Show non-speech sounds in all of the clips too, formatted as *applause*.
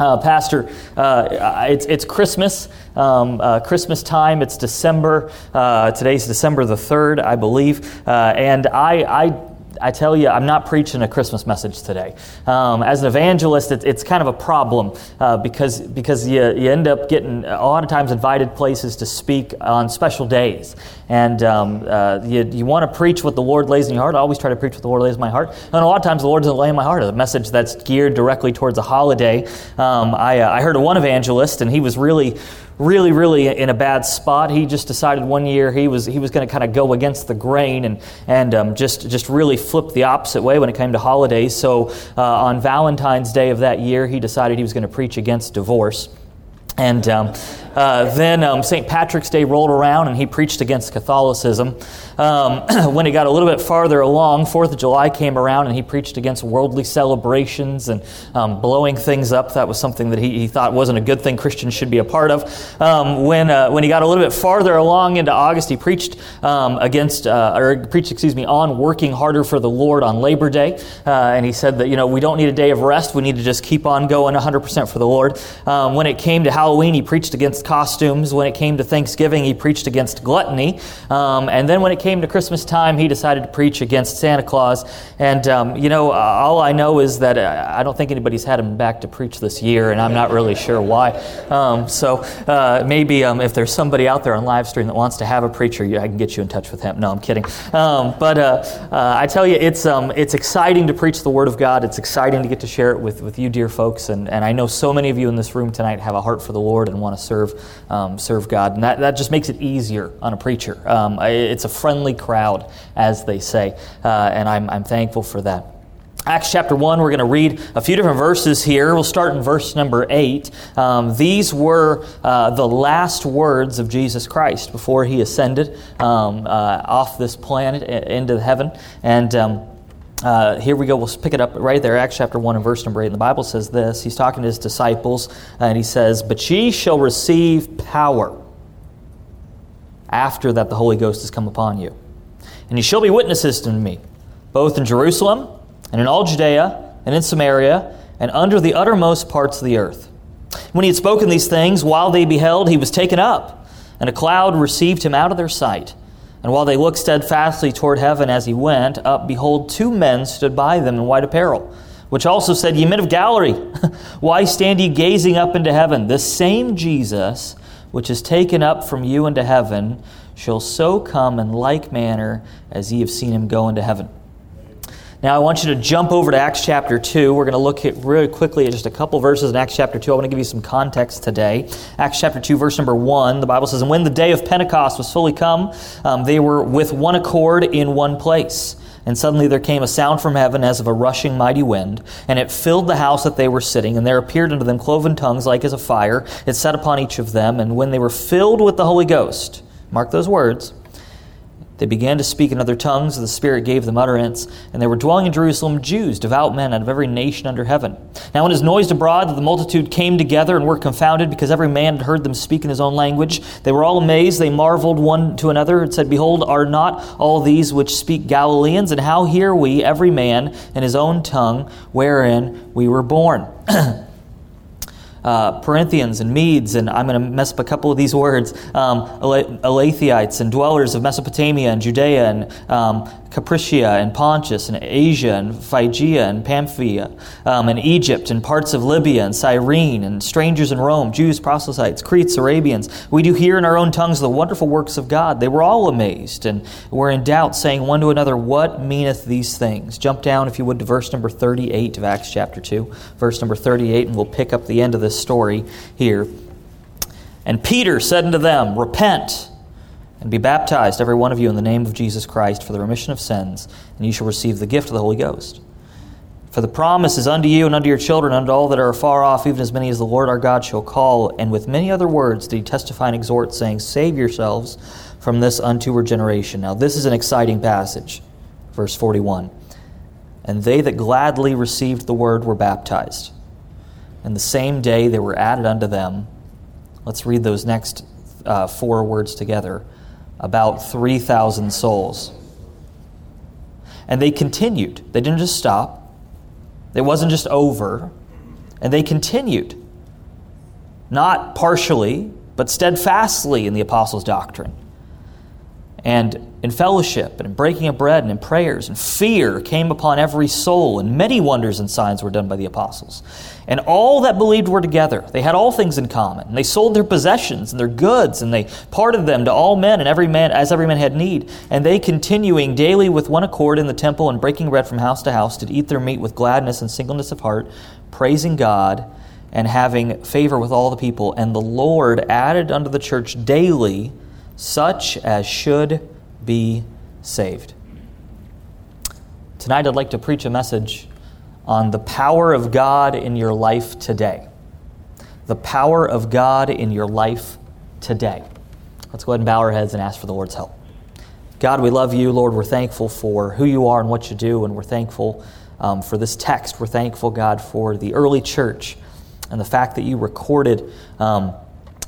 Uh, Pastor, uh, it's, it's Christmas, um, uh, Christmas time. It's December. Uh, today's December the 3rd, I believe. Uh, and I, I I tell you, I'm not preaching a Christmas message today. Um, as an evangelist, it, it's kind of a problem uh, because, because you, you end up getting a lot of times invited places to speak on special days. And um, uh, you, you want to preach what the Lord lays in your heart. I always try to preach what the Lord lays in my heart. And a lot of times the Lord doesn't lay in my heart a message that's geared directly towards a holiday. Um, I, uh, I heard of one evangelist, and he was really really, really in a bad spot. He just decided one year he was he was going to kind of go against the grain and and um, just just really flip the opposite way when it came to holidays. So uh, on Valentine's Day of that year, he decided he was going to preach against divorce. And um, uh, then um, St. Patrick's Day rolled around and he preached against Catholicism. Um, *clears throat* when he got a little bit farther along, Fourth of July came around and he preached against worldly celebrations and um, blowing things up. That was something that he, he, thought wasn't a good thing Christians should be a part of. Um, when, uh, when he got a little bit farther along into August, he preached um, against, uh, or preached, excuse me, on working harder for the Lord on Labor Day. Uh, and he said that, you know, we don't need a day of rest. We need to just keep on going 100% for the Lord. when it came to how Halloween, he preached against costumes. When it came to Thanksgiving, he preached against gluttony. Um, and then when it came to Christmas time, he decided to preach against Santa Claus. And, um, you know, uh, all I know is that uh, I don't think anybody's had him back to preach this year, and I'm not really sure why. Um, so uh, maybe um, if there's somebody out there on live stream that wants to have a preacher, I can get you in touch with him. No, I'm kidding. Um, but uh, uh, I tell you, it's, um, it's exciting to preach the Word of God. It's exciting to get to share it with, with you, dear folks. And, and I know so many of you in this room tonight have a heart for the the Lord and want to serve, um, serve God. And that, that just makes it easier on a preacher. Um, it's a friendly crowd, as they say, uh, and I'm, I'm thankful for that. Acts chapter 1, we're going to read a few different verses here. We'll start in verse number 8. Um, these were uh, the last words of Jesus Christ before he ascended um, uh, off this planet into heaven. And. Um, uh, here we go. We'll pick it up right there, Acts chapter 1 and verse number 8. And the Bible says this He's talking to his disciples, and he says, But ye shall receive power after that the Holy Ghost has come upon you. And ye shall be witnesses to me, both in Jerusalem and in all Judea and in Samaria and under the uttermost parts of the earth. When he had spoken these things, while they beheld, he was taken up, and a cloud received him out of their sight. And while they looked steadfastly toward heaven as he went up, behold, two men stood by them in white apparel, which also said, Ye men of Galilee, *laughs* why stand ye gazing up into heaven? The same Jesus, which is taken up from you into heaven, shall so come in like manner as ye have seen him go into heaven. Now, I want you to jump over to Acts chapter 2. We're going to look at really quickly at just a couple verses in Acts chapter 2. I want to give you some context today. Acts chapter 2, verse number 1, the Bible says, And when the day of Pentecost was fully come, um, they were with one accord in one place. And suddenly there came a sound from heaven as of a rushing mighty wind, and it filled the house that they were sitting. And there appeared unto them cloven tongues like as a fire. It set upon each of them. And when they were filled with the Holy Ghost, mark those words, they began to speak in other tongues, the Spirit gave them utterance. And there were dwelling in Jerusalem Jews, devout men out of every nation under heaven. Now, when it was noised abroad that the multitude came together and were confounded, because every man had heard them speak in his own language, they were all amazed. They marveled one to another and said, Behold, are not all these which speak Galileans? And how hear we, every man, in his own tongue, wherein we were born? *clears throat* uh, Parthians and Medes, and I'm going to mess up a couple of these words, um, Elatheites and dwellers of Mesopotamia and Judea and um, Capricia and Pontus and Asia and Phrygia and Pamphylia um, and Egypt and parts of Libya and Cyrene and strangers in Rome, Jews, proselytes, Cretes, Arabians. We do hear in our own tongues the wonderful works of God. They were all amazed and were in doubt, saying one to another, What meaneth these things? Jump down, if you would, to verse number 38 of Acts chapter 2. Verse number 38, and we'll pick up the end of this story here. And Peter said unto them, Repent and be baptized, every one of you, in the name of Jesus Christ for the remission of sins, and you shall receive the gift of the Holy Ghost. For the promise is unto you and unto your children, unto all that are far off, even as many as the Lord our God shall call. And with many other words did he testify and exhort, saying, Save yourselves from this untoward generation. Now, this is an exciting passage. Verse 41. And they that gladly received the word were baptized. And the same day they were added unto them. Let's read those next uh, four words together about 3,000 souls. And they continued. They didn't just stop, it wasn't just over. And they continued not partially, but steadfastly in the apostles' doctrine, and in fellowship, and in breaking of bread, and in prayers. And fear came upon every soul, and many wonders and signs were done by the apostles. And all that believed were together. They had all things in common. And they sold their possessions and their goods, and they parted them to all men, and every man as every man had need. And they, continuing daily with one accord in the temple and breaking bread from house to house, did eat their meat with gladness and singleness of heart, praising God and having favor with all the people. And the Lord added unto the church daily such as should be saved. Tonight, I'd like to preach a message on the power of God in your life today. The power of God in your life today. Let's go ahead and bow our heads and ask for the Lord's help. God, we love you. Lord, we're thankful for who you are and what you do, and we're thankful um, for this text. We're thankful, God, for the early church and the fact that you recorded um,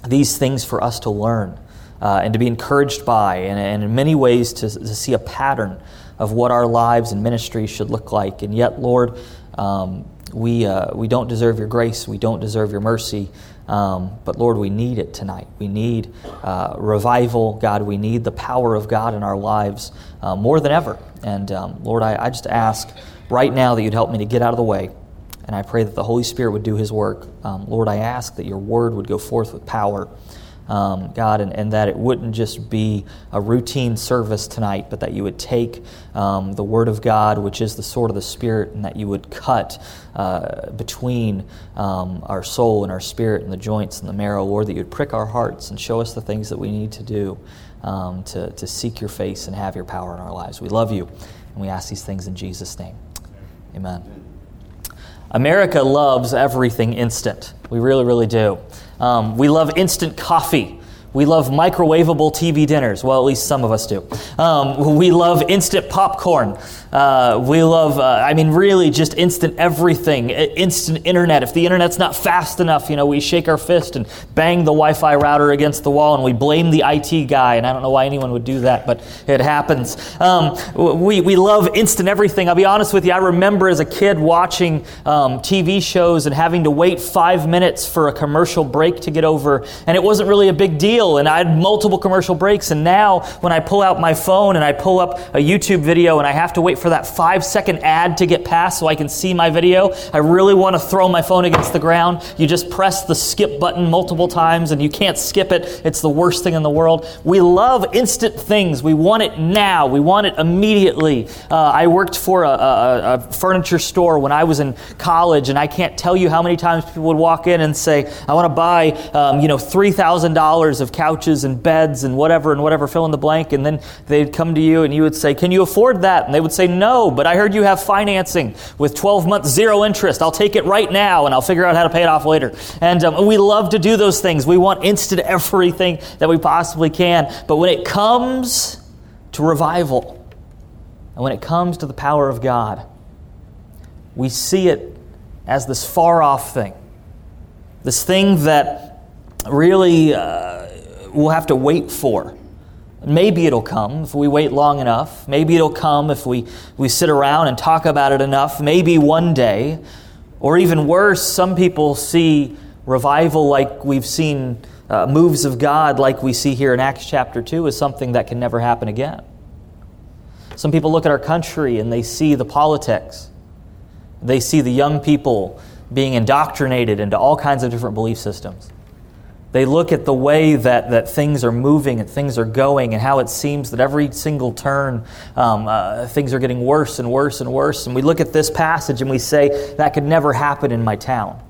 these things for us to learn uh, and to be encouraged by, and, and in many ways to, to, see a pattern of what our lives and ministry should look like. And yet, Lord, um, we, uh, we don't deserve your grace, we don't deserve your mercy. Um, but Lord, we need it tonight. We need uh, revival, God. We need the power of God in our lives uh, more than ever. And um, Lord, I, I just ask right now that you'd help me to get out of the way and I pray that the Holy Spirit would do His work. Um, Lord, I ask that your word would go forth with power, um, God, and, and, that it wouldn't just be a routine service tonight, but that you would take um, the word of God, which is the sword of the Spirit, and that you would cut uh, between um, our soul and our spirit and the joints and the marrow, Lord, that you would prick our hearts and show us the things that we need to do um, to, to seek your face and have your power in our lives. We love you, and we ask these things in Jesus' name. Amen. America loves everything instant. We really, really do. Um, we love instant coffee. We love microwavable TV dinners. Well, at least some of us do. Um, we love instant popcorn. Uh, we love, uh, I mean, really just instant everything, instant internet. If the internet's not fast enough, you know, we shake our fist and bang the Wi Fi router against the wall and we blame the IT guy. And I don't know why anyone would do that, but it happens. Um, we, we love instant everything. I'll be honest with you, I remember as a kid watching um, TV shows and having to wait five minutes for a commercial break to get over, and it wasn't really a big deal. And I had multiple commercial breaks. And now, when I pull out my phone and I pull up a YouTube video and I have to wait for that five second ad to get past so I can see my video. I really want to throw my phone against the ground. You just press the skip button multiple times and you can't skip it. It's the worst thing in the world. We love instant things. We want it now. We want it immediately. Uh, I worked for a, a, a, furniture store when I was in college, and I can't tell you how many times people would walk in and say, "I want to buy, um, you know, three thousand dollars of couches and beds and whatever and whatever, fill in the blank," and then they'd come to you and you would say, "Can you afford that?" And they would say, "No, but I heard you have financing with 12 months zero interest. I'll take it right now and I'll figure out how to pay it off later." And um, we love to do those things. We want instant *laughs* everything that we possibly can. But when it comes to revival, and when it comes to the power of God, we see it as this far off thing, this thing that really uh, we'll have to wait for. Maybe it'll come if we wait long enough. Maybe it'll come if we, we sit around and talk about it enough. Maybe one day. Or even worse, some people see revival like we've seen uh, moves of God, like we see here in Acts chapter 2, as something that can never happen again. Some people look at our country and they see the politics, they see the young people being indoctrinated into all kinds of different belief systems. They look at the way that, that things are moving and things are going, and how it seems that every single turn um, uh, things are getting worse and worse and worse. And we look at this passage and we say, that could never happen in my town.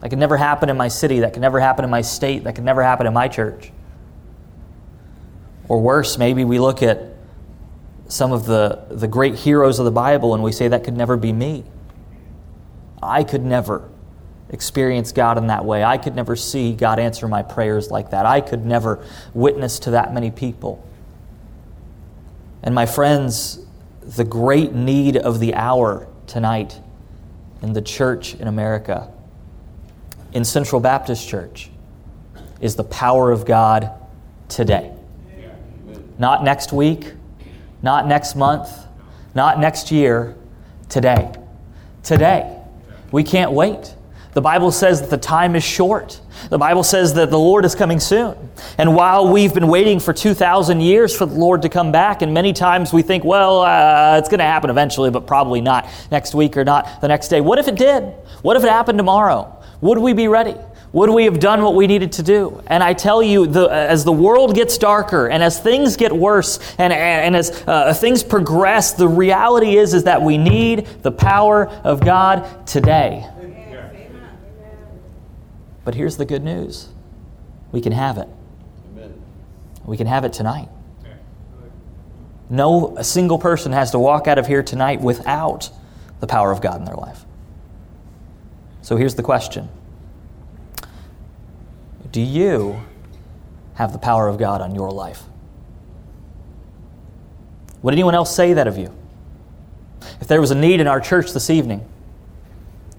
That could never happen in my city. That could never happen in my state. That could never happen in my church. Or worse, maybe we look at some of the, the great heroes of the Bible and we say, that could never be me. I could never experience God in that way. I could never see God answer my prayers like that. I could never witness to that many people. And my friends, the great need of the hour tonight in the church in America, in Central Baptist Church, is the power of God today. Not next week, not next month, not next year, today. Today. We can't wait. The Bible says that the time is short. The Bible says that the Lord is coming soon. And while we've been waiting for 2,000 years for the Lord to come back, and many times we think, well, uh, it's going to happen eventually, but probably not next week or not the next day. What if it did? What if it happened tomorrow? Would we be ready? Would we have done what we needed to do? And I tell you, the, as the world gets darker and as things get worse and, and, as uh, things progress, the reality is, is that we need the power of God today. But here's the good news we can have it. We can have it tonight. No a single person has to walk out of here tonight without the power of God in their life. So here's the question Do you have the power of God on your life? Would anyone else say that of you? If there was a need in our church this evening,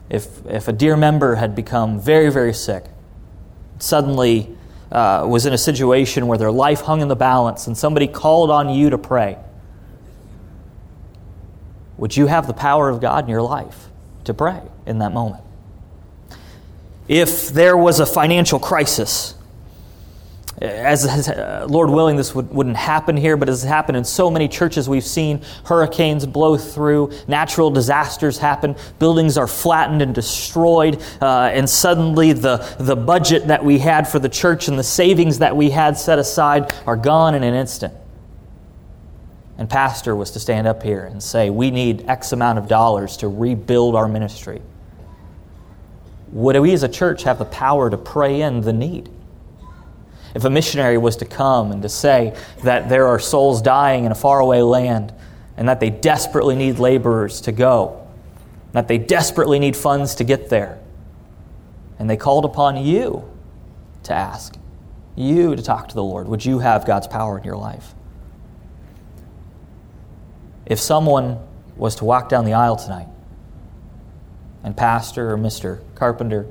if, if a dear member had become very, very sick, suddenly uh, was in a situation where their life hung in the balance and somebody called on you to pray, would you have the power of God in your life to pray in that moment? If there was a financial crisis, as, uh, Lord willing, this would, wouldn't happen here, but as has happened in so many churches we've seen, hurricanes blow through, natural disasters happen, buildings are flattened and destroyed, uh, and suddenly the, the budget that we had for the church and the savings that we had set aside are gone in an instant. And Pastor was to stand up here and say, We need X amount of dollars to rebuild our ministry. Would we as a church have the power to pray in the need? If a missionary was to come and to say that there are souls dying in a faraway land and that they desperately need laborers to go, that they desperately need funds to get there, and they called upon you to ask, you to talk to the Lord, would you have God's power in your life? If someone was to walk down the aisle tonight and Pastor or Mr. Carpenter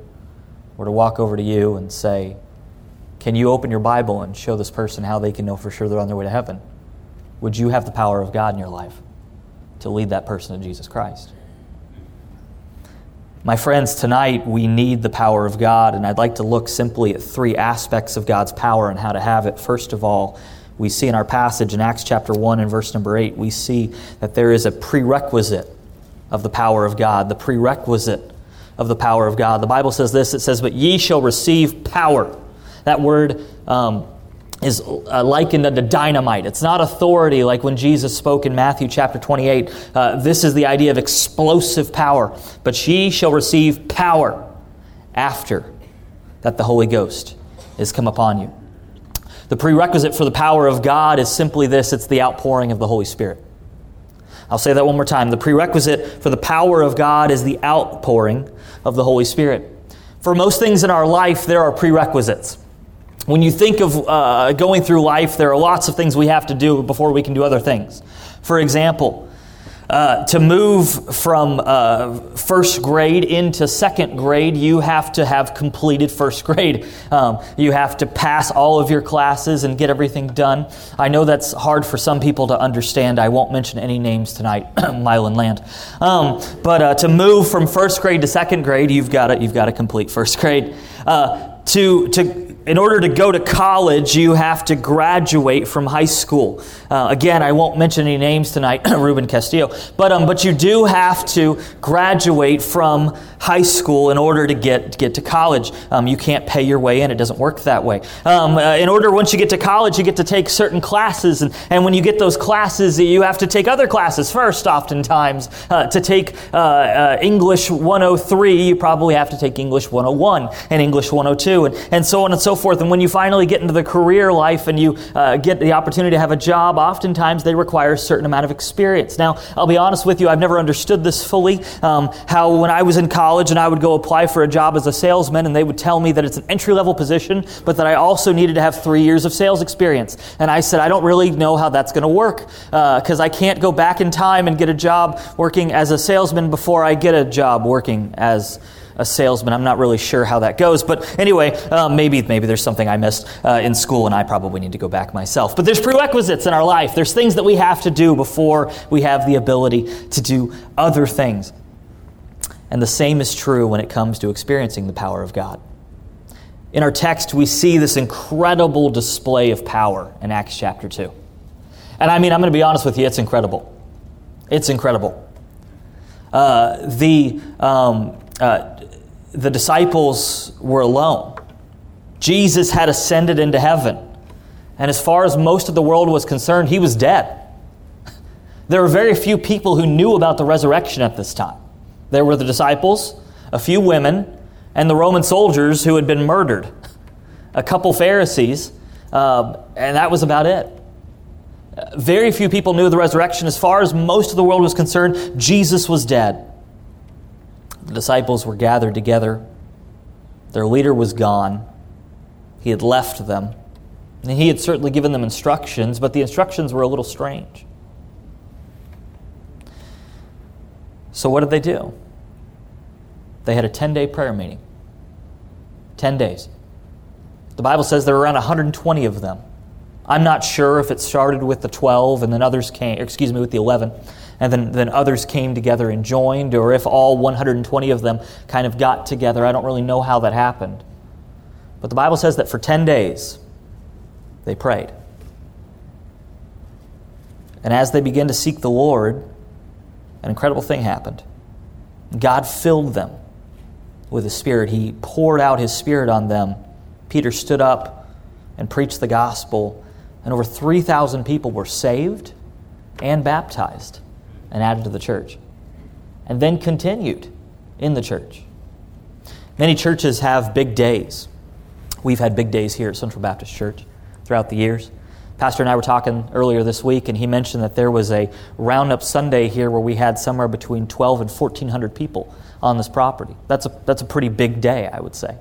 were to walk over to you and say, can you open your Bible and show this person how they can know for sure they're on their way to heaven? Would you have the power of God in your life to lead that person to Jesus Christ? My friends, tonight we need the power of God, and I'd like to look simply at three aspects of God's power and how to have it. First of all, we see in our passage in Acts chapter 1 and verse number 8, we see that there is a prerequisite of the power of God, the prerequisite of the power of God. The Bible says this it says, But ye shall receive power that word um, is uh, likened unto dynamite. It's not authority like when Jesus spoke in Matthew chapter 28. Uh, this is the idea of explosive power. But ye shall receive power after that the Holy Ghost is come upon you. The prerequisite for the power of God is simply this it's the outpouring of the Holy Spirit. I'll say that one more time. The prerequisite for the power of God is the outpouring of the Holy Spirit. For most things in our life, there are prerequisites when you think of uh, going through life, there are lots of things we have to do before we can do other things. For example, uh, to move from uh, first grade into second grade, you have to have completed first grade. Um, you have to pass all of your classes and get everything done. I know that's hard for some people to understand. I won't mention any names tonight, *clears throat* Milan Land. Um, but uh, to move from first grade to second grade, you've got to you've to complete first grade. Uh, to to in order to go to college, you have to graduate from high school. Uh, again, I won't mention any names tonight, *clears throat* Ruben Castillo, but um, but you do have to graduate from high school in order to get get to college. Um, you can't pay your way in; it doesn't work that way. Um, uh, in order, once you get to college, you get to take certain classes, and, and when you get those classes, you have to take other classes first. Oftentimes, uh, to take uh, uh, English 103, you probably have to take English 101 and English 102, and, and so on and so forth. And when you finally get into the career life and you uh, get the opportunity to have a job, oftentimes they require a certain amount of experience. Now, I'll be honest with you, I've never understood this fully. Um, how when I was in college and I would go apply for a job as a salesman, and they would tell me that it's an entry level position, but that I also needed to have three years of sales experience. And I said, I don't really know how that's going to work because uh, I can't go back in time and get a job working as a salesman before I get a job working as a salesman. I'm not really sure how that goes, but anyway, um, maybe maybe there's something I missed uh, in school, and I probably need to go back myself. But there's prerequisites in our life. There's things that we have to do before we have the ability to do other things. And the same is true when it comes to experiencing the power of God. In our text, we see this incredible display of power in Acts chapter 2. And I mean, I'm going to be honest with you, it's incredible. It's incredible. Uh, the, um, uh, the disciples were alone. Jesus had ascended into heaven. And as far as most of the world was concerned, he was dead. *laughs* There were very few people who knew about the resurrection at this time. There were the disciples, a few women, and the Roman soldiers who had been murdered, a couple Pharisees, uh, and that was about it. Very few people knew the resurrection. As far as most of the world was concerned, Jesus was dead. The disciples were gathered together. Their leader was gone. He had left them. And he had certainly given them instructions, but the instructions were a little strange. So, what did they do? They had a 10 day prayer meeting. 10 days. The Bible says there were around 120 of them. I'm not sure if it started with the 12 and then others came, excuse me, with the 11, and then, then others came together and joined, or if all 120 of them kind of got together. I don't really know how that happened. But the Bible says that for 10 days, they prayed. And as they began to seek the Lord, an incredible thing happened. God filled them with His Spirit. He poured out His Spirit on them. Peter stood up and preached the gospel, and over 3,000 people were saved and baptized and added to the church, and then continued in the church. Many churches have big days. We've had big days here at Central Baptist Church throughout the years. Pastor and I were talking earlier this week, and he mentioned that there was a roundup Sunday here where we had somewhere between 12 and 1,400 people on this property. That's a, that's a pretty big day, I would say.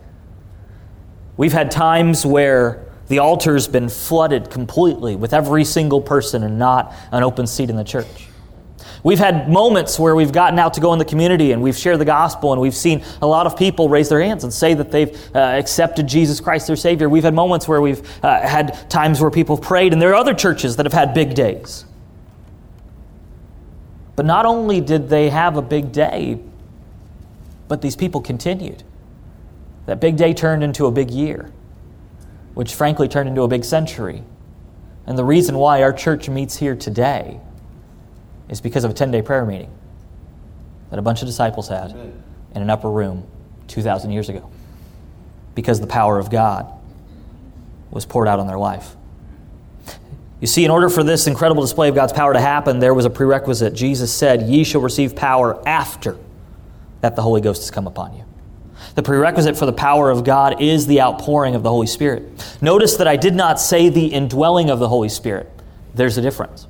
We've had times where the altar's been flooded completely with every single person and not an open seat in the church. We've had moments where we've gotten out to go in the community and we've shared the gospel and we've seen a lot of people raise their hands and say that they've uh, accepted Jesus Christ their Savior. We've had moments where we've uh, had times where people have prayed, and there are other churches that have had big days. But not only did they have a big day, but these people continued. That big day turned into a big year, which frankly turned into a big century. And the reason why our church meets here today is because of a 10 day prayer meeting that a bunch of disciples had in an upper room 2,000 years ago. Because the power of God was poured out on their life. You see, in order for this incredible display of God's power to happen, there was a prerequisite. Jesus said, Ye shall receive power after that the Holy Ghost has come upon you. The prerequisite for the power of God is the outpouring of the Holy Spirit. Notice that I did not say the indwelling of the Holy Spirit. There's a difference.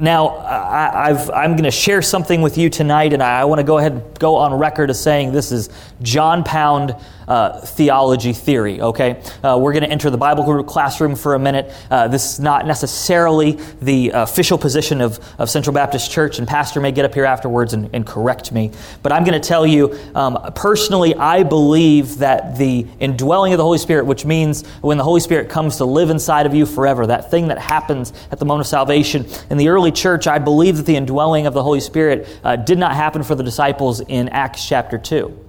Now, I, am going to share something with you tonight, and I, I want to go ahead and go on record as saying this is John Pound uh, theology theory, okay? Uh, we're going to enter the Bible group classroom for a minute. Uh, this is not necessarily the official position of, of Central Baptist Church, and Pastor may get up here afterwards and, and correct me. But I'm going to tell you, um, personally, I believe that the indwelling of the Holy Spirit, which means when the Holy Spirit comes to live inside of you forever, that thing that happens at the moment of salvation, in the early church, I believe that the indwelling of the Holy Spirit uh, did not happen for the disciples in Acts chapter 2.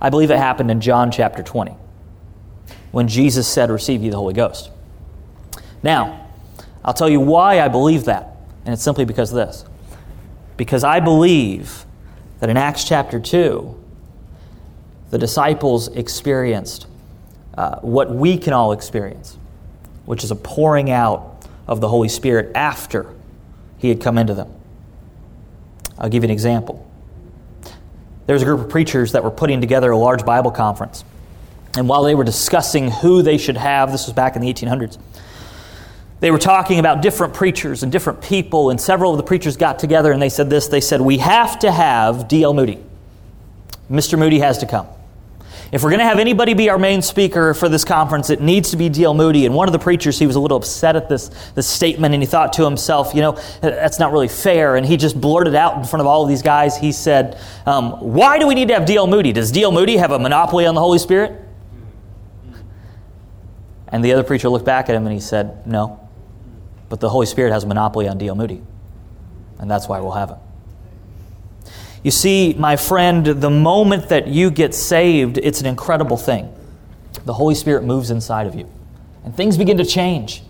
I believe it happened in John chapter 20 when Jesus said, Receive ye the Holy Ghost. Now, I'll tell you why I believe that, and it's simply because of this. Because I believe that in Acts chapter 2, the disciples experienced uh, what we can all experience, which is a pouring out of the Holy Spirit after He had come into them. I'll give you an example there was a group of preachers that were putting together a large Bible conference. And while they were discussing who they should have, this was back in the 1800s, they were talking about different preachers and different people, and several of the preachers got together and they said this they said, We have to have D.L. Moody. Mr. Moody has to come. If we're going to have anybody be our main speaker for this conference, it needs to be D.L. Moody. And one of the preachers, he was a little upset at this, this statement, and he thought to himself, you know, that's not really fair. And he just blurted out in front of all of these guys, he said, um, Why do we need to have D.L. Moody? Does D.L. Moody have a monopoly on the Holy Spirit? And the other preacher looked back at him and he said, No. But the Holy Spirit has a monopoly on D.L. Moody. And that's why we'll have him. You see, my friend, the moment that you get saved, it's an incredible thing. The Holy Spirit moves inside of you, and things begin to change.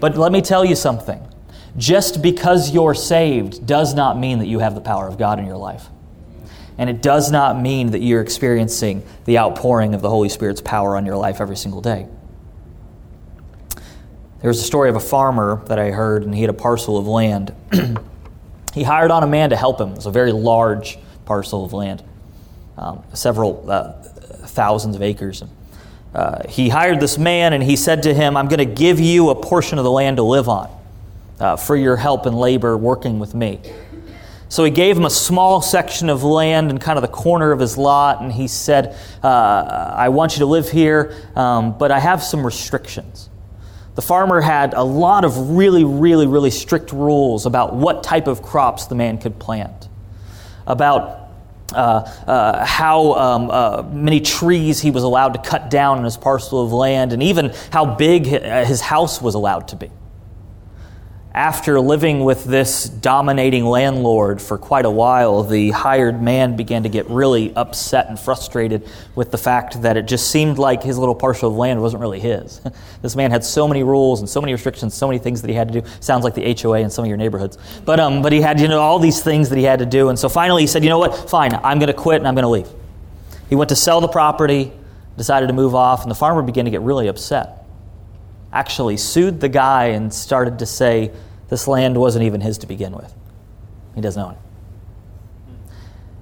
But let me tell you something just because you're saved does not mean that you have the power of God in your life. And it does not mean that you're experiencing the outpouring of the Holy Spirit's power on your life every single day. There's a story of a farmer that I heard, and he had a parcel of land. *clears throat* he hired on a man to help him. It was a very large parcel of land, um, several uh, thousands of acres. Uh, he hired this man, and he said to him, I'm going to give you a portion of the land to live on uh, for your help and labor working with me. So he gave him a small section of land in kind of the corner of his lot, and he said, uh, I want you to live here, um, but I have some restrictions. The farmer had a lot of really, really, really strict rules about what type of crops the man could plant, about uh, uh, how um, uh, many trees he was allowed to cut down in his parcel of land, and even how big his house was allowed to be after living with this dominating landlord for quite a while, the hired man began to get really upset and frustrated with the fact that it just seemed like his little parcel of land wasn't really his. *laughs* this man had so many rules and so many restrictions, so many things that he had to do. Sounds like the HOA in some of your neighborhoods. But, um, but he had you know, all these things that he had to do. And so finally he said, you know what, fine, I'm going to quit and I'm going to leave. He went to sell the property, decided to move off, and the farmer began to get really upset actually sued the guy and started to say this land wasn't even his to begin with. He doesn't own it.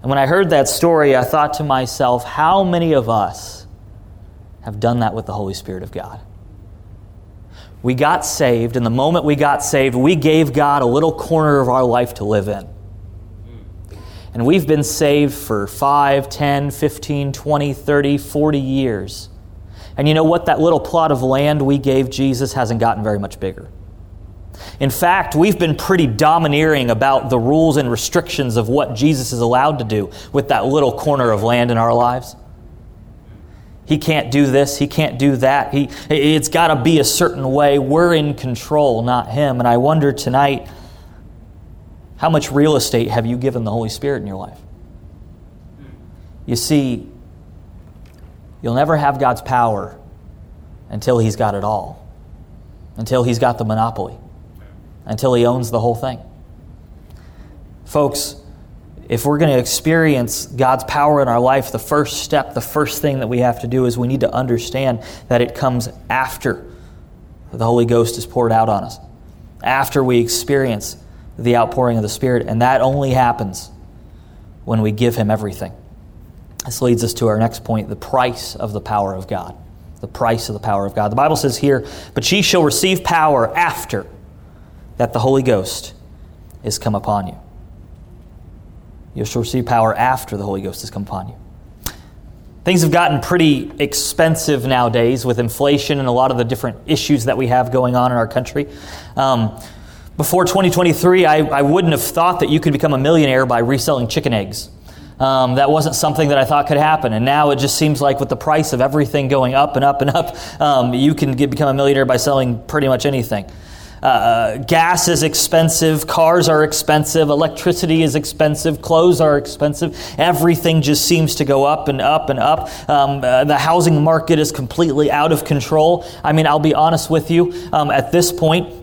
And when I heard that story, I thought to myself, how many of us have done that with the Holy Spirit of God? We got saved, and the moment we got saved, we gave God a little corner of our life to live in. And we've been saved for 5, 10, 15, 20, 30, 40 years. And you know what? That little plot of land we gave Jesus hasn't gotten very much bigger. In fact, we've been pretty domineering about the rules and restrictions of what Jesus is allowed to do with that little corner of land in our lives. He can't do this, he can't do that. He, it's got to be a certain way. We're in control, not him. And I wonder tonight how much real estate have you given the Holy Spirit in your life? You see, You'll never have God's power until He's got it all, until He's got the monopoly, until He owns the whole thing. Folks, if we're going to experience God's power in our life, the first step, the first thing that we have to do is we need to understand that it comes after the Holy Ghost is poured out on us, after we experience the outpouring of the Spirit, and that only happens when we give Him everything. This leads us to our next point the price of the power of God. The price of the power of God. The Bible says here, But ye shall receive power after that the Holy Ghost is come upon you. You shall receive power after the Holy Ghost has come upon you. Things have gotten pretty expensive nowadays with inflation and a lot of the different issues that we have going on in our country. Um, before 2023, I, I wouldn't have thought that you could become a millionaire by reselling chicken eggs. Um, that wasn't something that I thought could happen. And now it just seems like with the price of everything going up and up and up, um, you can get, become a millionaire by selling pretty much anything. Uh, uh, gas is expensive, cars are expensive, electricity is expensive, clothes are expensive. Everything just seems to go up and up and up. Um, uh, the housing market is completely out of control. I mean, I'll be honest with you, um, at this point,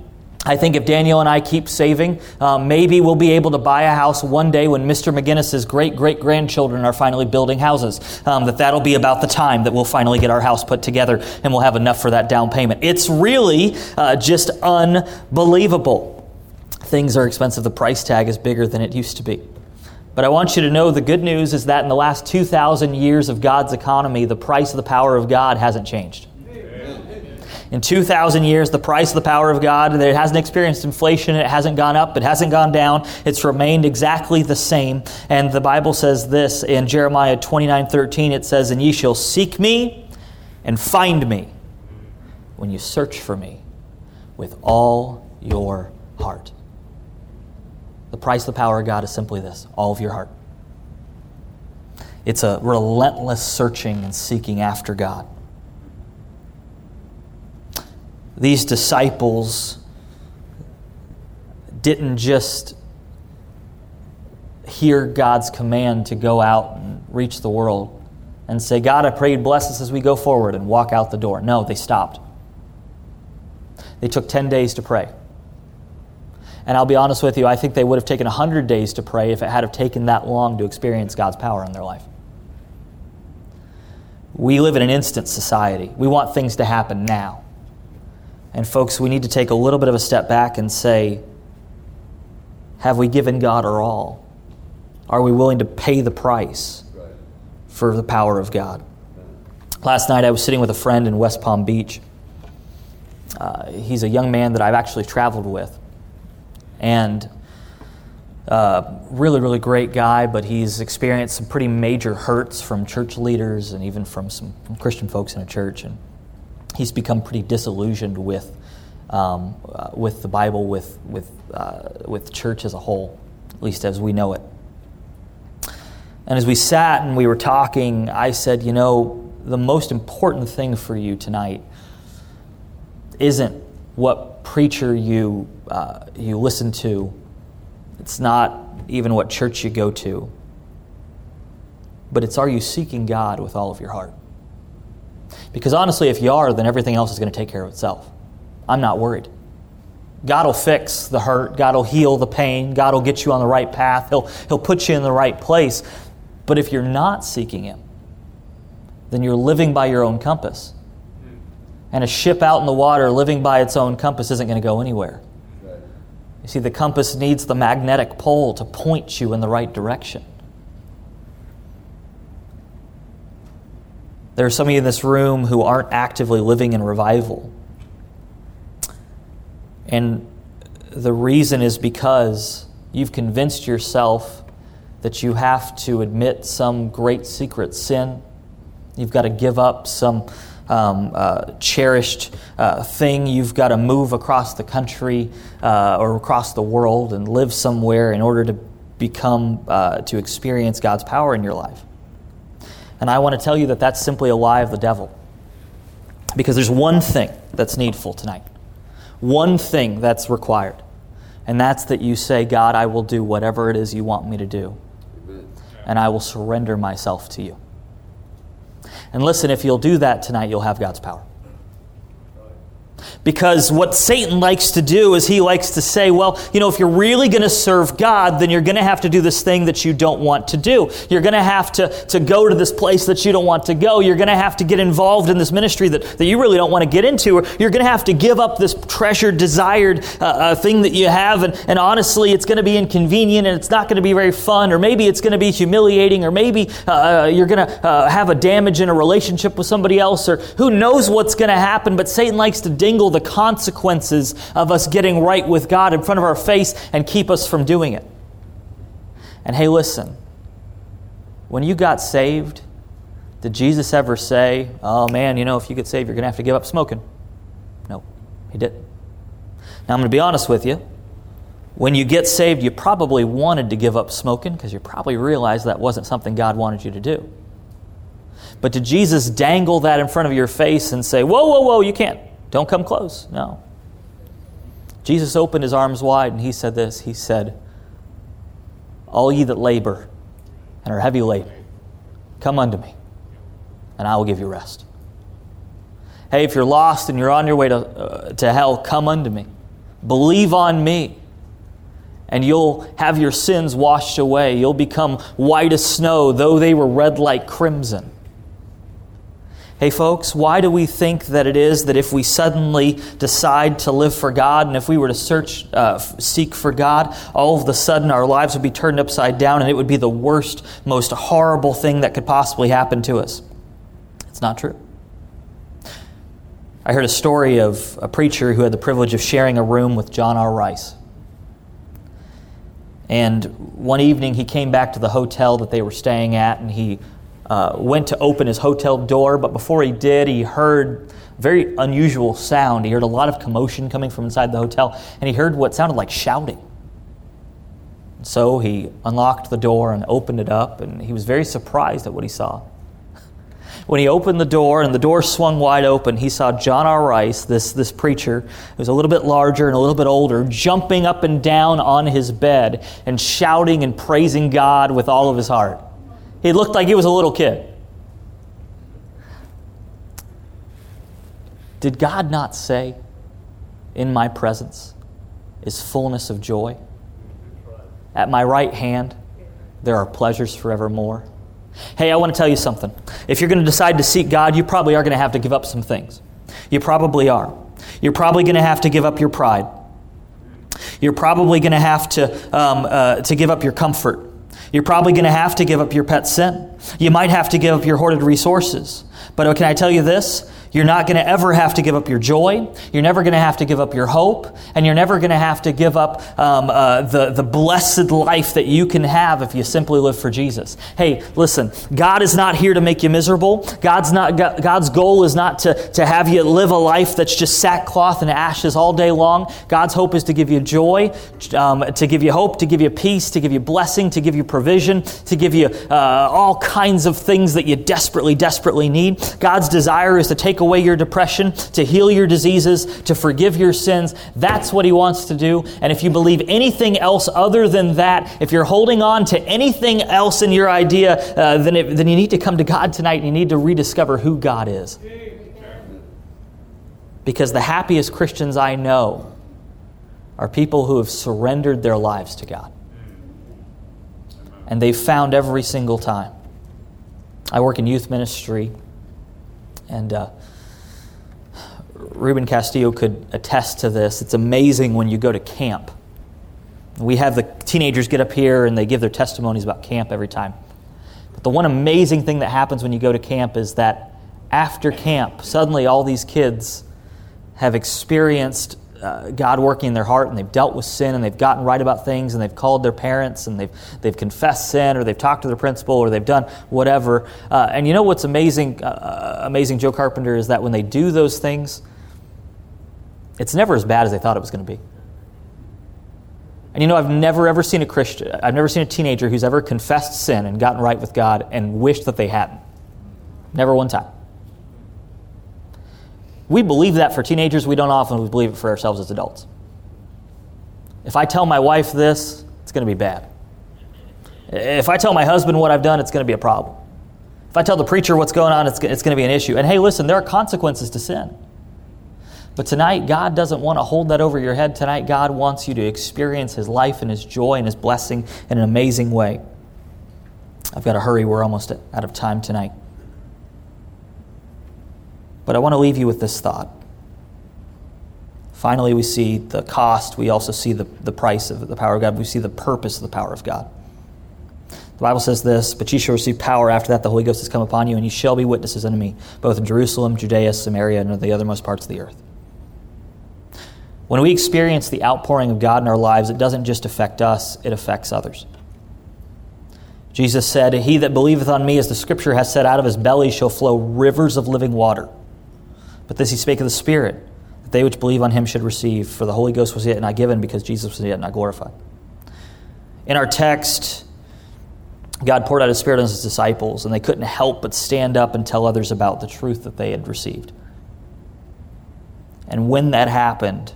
I think if Daniel and I keep saving, um, maybe we'll be able to buy a house one day when Mr. McGinnis's great great grandchildren are finally building houses. Um, that that'll be about the time that we'll finally get our house put together and we'll have enough for that down payment. It's really uh, just unbelievable. Things are expensive. The price tag is bigger than it used to be. But I want you to know the good news is that in the last 2,000 years of God's economy, the price of the power of God hasn't changed. In 2,000 years, the price of the power of God, it hasn't experienced inflation, it hasn't gone up, it hasn't gone down, it's remained exactly the same. And the Bible says this in Jeremiah 29 13, it says, And ye shall seek me and find me when you search for me with all your heart. The price of the power of God is simply this all of your heart. It's a relentless searching and seeking after God these disciples didn't just hear God's command to go out and reach the world and say, God, I pray you bless us as we go forward and walk out the door. No, they stopped. They took 10 days to pray. And I'll be honest with you, I think they would have taken 100 days to pray if it had have taken that long to experience God's power in their life. We live in an instant society. We want things to happen now. And folks, we need to take a little bit of a step back and say, have we given God our all? Are we willing to pay the price for the power of God? Last night I was sitting with a friend in West Palm Beach. Uh, he's a young man that I've actually traveled with. And uh, really, really great guy, but he's experienced some pretty major hurts from church leaders and even from some from Christian folks in a church. And he's become pretty disillusioned with, um, uh, with the Bible, with, with, uh, with church as a whole, at least as we know it. And as we sat and we were talking, I said, You know, the most important thing for you tonight isn't what preacher you, uh, you listen to, it's not even what church you go to, but it's are you seeking God with all of your heart? Because honestly, if you are, then everything else is going to take care of itself. I'm not worried. God will fix the hurt. God will heal the pain. God will get you on the right path. He'll, he'll put you in the right place. But if you're not seeking Him, then you're living by your own compass. And a ship out in the water living by its own compass isn't going to go anywhere. You see, the compass needs the magnetic pole to point you in the right direction. There are some of you in this room who aren't actively living in revival. And the reason is because you've convinced yourself that you have to admit some great secret sin. You've got to give up some um, uh, cherished uh, thing. You've got to move across the country uh, or across the world and live somewhere in order to become, uh, to experience God's power in your life. And I want to tell you that that's simply a lie of the devil. Because there's one thing that's needful tonight, one thing that's required. And that's that you say, God, I will do whatever it is you want me to do. And I will surrender myself to you. And listen, if you'll do that tonight, you'll have God's power. Because what Satan likes to do is he likes to say, well, you know, if you're really going to serve God, then you're going to have to do this thing that you don't want to do. You're going to have to, to go to this place that you don't want to go. You're going to have to get involved in this ministry that, that you really don't want to get into. Or you're going to have to give up this treasured, desired uh, uh, thing that you have. And, and honestly, it's going to be inconvenient and it's not going to be very fun. Or maybe it's going to be humiliating. Or maybe uh, uh you're going to uh, have a damage in a relationship with somebody else. Or who knows what's going to happen. But Satan likes to dingle the consequences of us getting right with God in front of our face and keep us from doing it. And hey, listen, when you got saved, did Jesus ever say, Oh man, you know, if you get saved, you're going to have to give up smoking? No, he didn't. Now, I'm going to be honest with you. When you get saved, you probably wanted to give up smoking because you probably realized that wasn't something God wanted you to do. But did Jesus dangle that in front of your face and say, Whoa, whoa, whoa, you can't? Don't come close. No. Jesus opened his arms wide and he said this He said, All ye that labor and are heavy laden, come unto me, and I will give you rest. Hey, if you're lost and you're on your way to, uh, to hell, come unto me. Believe on me, and you'll have your sins washed away. You'll become white as snow, though they were red like crimson. Hey, folks, why do we think that it is that if we suddenly decide to live for God and if we were to search, uh, seek for God, all of a sudden our lives would be turned upside down and it would be the worst, most horrible thing that could possibly happen to us? It's not true. I heard a story of a preacher who had the privilege of sharing a room with John R. Rice. And one evening he came back to the hotel that they were staying at and he uh, went to open his hotel door, but before he did, he heard very unusual sound. He heard a lot of commotion coming from inside the hotel, and he heard what sounded like shouting. So he unlocked the door and opened it up, and he was very surprised at what he saw. *laughs* when he opened the door and the door swung wide open, he saw John R. Rice, this, this preacher, who was a little bit larger and a little bit older, jumping up and down on his bed and shouting and praising God with all of his heart. He looked like he was a little kid. Did God not say, In my presence is fullness of joy? At my right hand, there are pleasures forevermore. Hey, I want to tell you something. If you're going to decide to seek God, you probably are going to have to give up some things. You probably are. You're probably going to have to give up your pride. You're probably going to have to, um, uh, to give up your comfort. You're probably going to have to give up your pet sin. You might have to give up your hoarded resources. But can I tell you this? You're not going to ever have to give up your joy. You're never going to have to give up your hope. And you're never going to have to give up um, uh, the, the blessed life that you can have if you simply live for Jesus. Hey, listen, God is not here to make you miserable. God's, not, God's goal is not to, to have you live a life that's just sackcloth and ashes all day long. God's hope is to give you joy, um, to give you hope, to give you peace, to give you blessing, to give you provision, to give you uh, all kinds of things that you desperately, desperately need. God's desire is to take away away your depression, to heal your diseases, to forgive your sins. That's what He wants to do. And if you believe anything else other than that, if you're holding on to anything else in your idea, uh, then, it, then you need to come to God tonight and you need to rediscover who God is. Because the happiest Christians I know are people who have surrendered their lives to God. And they've found every single time. I work in youth ministry, and uh, Ruben Castillo could attest to this. It's amazing when you go to camp. We have the teenagers get up here and they give their testimonies about camp every time. But the one amazing thing that happens when you go to camp is that after camp, suddenly all these kids have experienced uh, God working in their heart and they've dealt with sin and they've gotten right about things and they've called their parents and they've, they've confessed sin or they've talked to their principal or they've done whatever. Uh, and you know what's amazing, uh, uh amazing, Joe Carpenter, is that when they do those things, it's never as bad as they thought it was going to be. And you know, I've never ever seen a Christian, I've never seen a teenager who's ever confessed sin and gotten right with God and wished that they hadn't. Never one time. We believe that for teenagers, we don't often we believe it for ourselves as adults. If I tell my wife this, it's going to be bad. If I tell my husband what I've done, it's going to be a problem. If I tell the preacher what's going on, it's, it's going to be an issue. And hey, listen, there are consequences to sin. But tonight, God doesn't want to hold that over your head. Tonight, God wants you to experience His life and His joy and His blessing in an amazing way. I've got to hurry. We're almost out of time tonight. But I want to leave you with this thought. Finally, we see the cost. We also see the, the price of the power of God. We see the purpose of the power of God. The Bible says this, but ye shall receive power after that the Holy Ghost has come upon you, and ye shall be witnesses unto me, both in Jerusalem, Judea, Samaria, and the othermost parts of the earth. When we experience the outpouring of God in our lives, it doesn't just affect us, it affects others. Jesus said, He that believeth on me, as the scripture has said, out of his belly shall flow rivers of living water. But this he spake of the Spirit, that they which believe on him should receive, for the Holy Ghost was yet not given, because Jesus was yet not glorified. In our text, God poured out his Spirit on his disciples, and they couldn't help but stand up and tell others about the truth that they had received. And when that happened,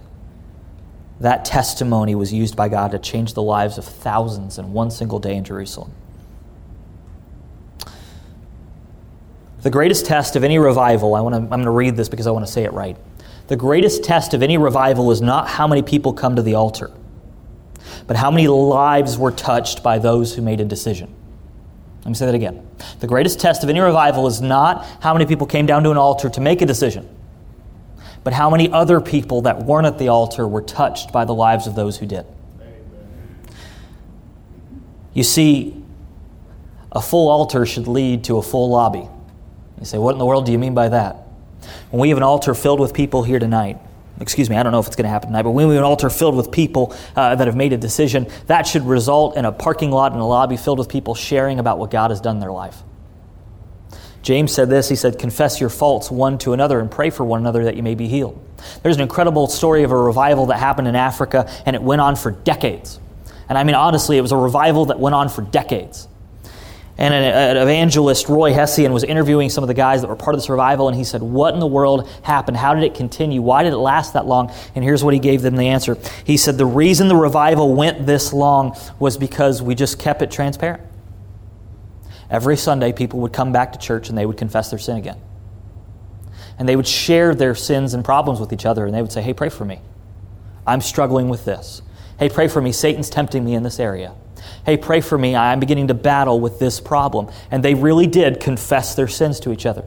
that testimony was used by God to change the lives of thousands in one single day in Jerusalem. The greatest test of any revival, I want to, I'm going to read this because I want to say it right. The greatest test of any revival is not how many people come to the altar, but how many lives were touched by those who made a decision. Let me say that again. The greatest test of any revival is not how many people came down to an altar to make a decision but how many other people that weren't at the altar were touched by the lives of those who did. You see, a full altar should lead to a full lobby. You say, what in the world do you mean by that? When we have an altar filled with people here tonight, excuse me, I don't know if it's going to happen tonight, but when we have an altar filled with people uh, that have made a decision, that should result in a parking lot and a lobby filled with people sharing about what God has done in their life. James said this He said, Confess your faults one to another and pray for one another that you may be healed. There's an incredible story of a revival that happened in Africa, and it went on for decades. And I mean, honestly, it was a revival that went on for decades. And an, an evangelist, Roy Hession, was interviewing some of the guys that were part of this revival, and he said, What in the world happened? How did it continue? Why did it last that long? And here's what he gave them the answer. He said, The reason the revival went this long was because we just kept it transparent. Every Sunday, people would come back to church and they would confess their sin again. And they would share their sins and problems with each other, and they would say, Hey, pray for me. I'm struggling with this. Hey, pray for me. Satan's tempting me in this area. Hey, pray for me. I'm beginning to battle with this problem. And they really did confess their sins to each other.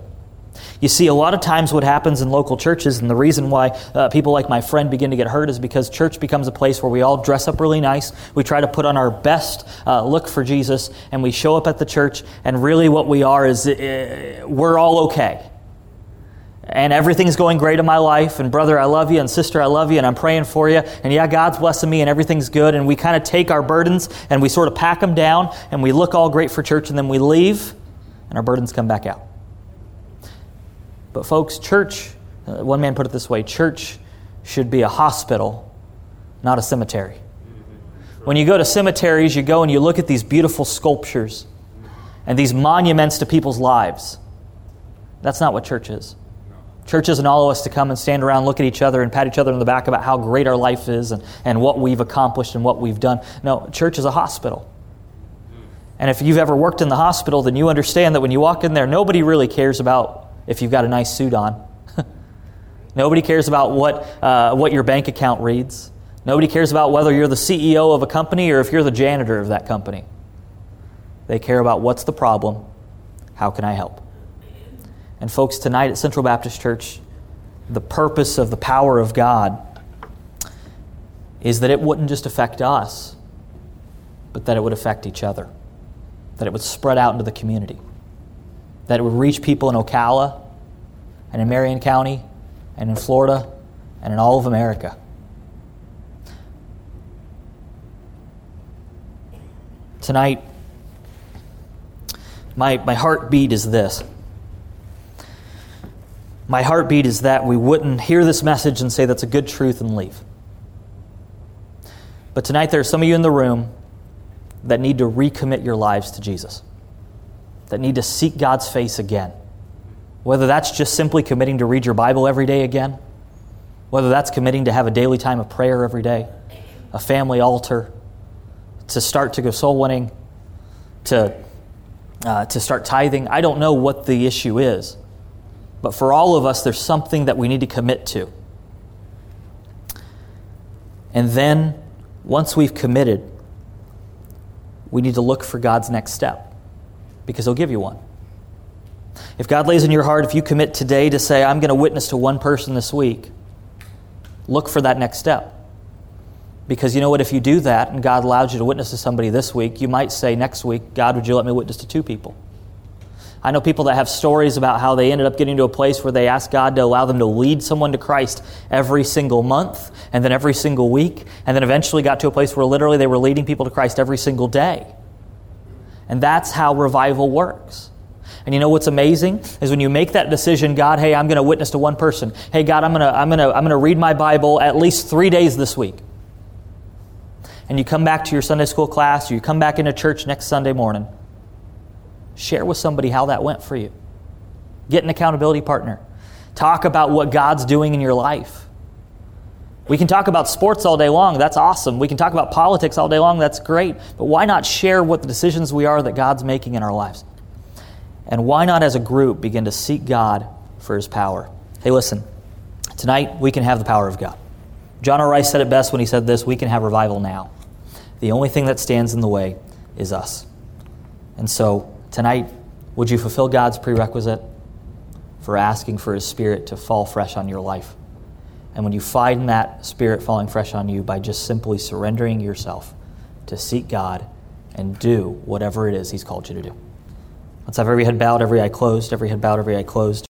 You see, a lot of times what happens in local churches, and the reason why uh, people like my friend begin to get hurt is because church becomes a place where we all dress up really nice. We try to put on our best uh, look for Jesus, and we show up at the church, and really what we are is uh, we're all okay and everything's going great in my life, and brother, I love you, and sister, I love you, and I'm praying for you, and yeah, God's blessing me, and everything's good, and we kind of take our burdens and we sort of pack them down, and we look all great for church, and then we leave, and our burdens come back out. But, folks, church, uh, one man put it this way church should be a hospital, not a cemetery. When you go to cemeteries, you go and you look at these beautiful sculptures and these monuments to people's lives. That's not what church is. Church isn't all of us to come and stand around, look at each other, and pat each other on the back about how great our life is and, and what we've accomplished and what we've done. No, church is a hospital. And if you've ever worked in the hospital, then you understand that when you walk in there, nobody really cares about if you've got a nice suit on. *laughs* nobody cares about what, uh, what your bank account reads. Nobody cares about whether you're the CEO of a company or if you're the janitor of that company. They care about what's the problem, how can I help? And, folks, tonight at Central Baptist Church, the purpose of the power of God is that it wouldn't just affect us, but that it would affect each other, that it would spread out into the community, that it would reach people in Ocala and in Marion County and in Florida and in all of America. Tonight, my, my heartbeat is this my heartbeat is that we wouldn't hear this message and say that's a good truth and leave. But tonight, there are some of you in the room that need to recommit your lives to Jesus, that need to seek God's face again. Whether that's just simply committing to read your Bible every day again, whether that's committing to have a daily time of prayer every day, a family altar, to start to go soul winning, to, uh, to start tithing. I don't know what the issue is. But for all of us, there's something that we need to commit to. And then, once we've committed, we need to look for God's next step because He'll give you one. If God lays in your heart, if you commit today to say, I'm going to witness to one person this week, look for that next step. Because you know what? If you do that and God allows you to witness to somebody this week, you might say next week, God, would you let me witness to two people? I know people that have stories about how they ended up getting to a place where they asked God to allow them to lead someone to Christ every single month and then every single week, and then eventually got to a place where literally they were leading people to Christ every single day. And that's how revival works. And you know what's amazing is when you make that decision, God, hey, I'm going to witness to one person. Hey, God, I'm going to I'm going to I'm going to read my Bible at least 3 days this week. And you come back to your Sunday school class, or you come back into church next Sunday morning Share with somebody how that went for you. Get an accountability partner. Talk about what God's doing in your life. We can talk about sports all day long. That's awesome. We can talk about politics all day long. That's great. But why not share what the decisions we are that God's making in our lives? And why not, as a group, begin to seek God for His power? Hey, listen, tonight we can have the power of God. John R. Rice said it best when he said this we can have revival now. The only thing that stands in the way is us. And so, Tonight, would you fulfill God's prerequisite for asking for His Spirit to fall fresh on your life? And when you find that Spirit falling fresh on you by just simply surrendering yourself to seek God and do whatever it is He's called you to do. Let's have every head bowed, every eye closed, every head bowed, every eye closed.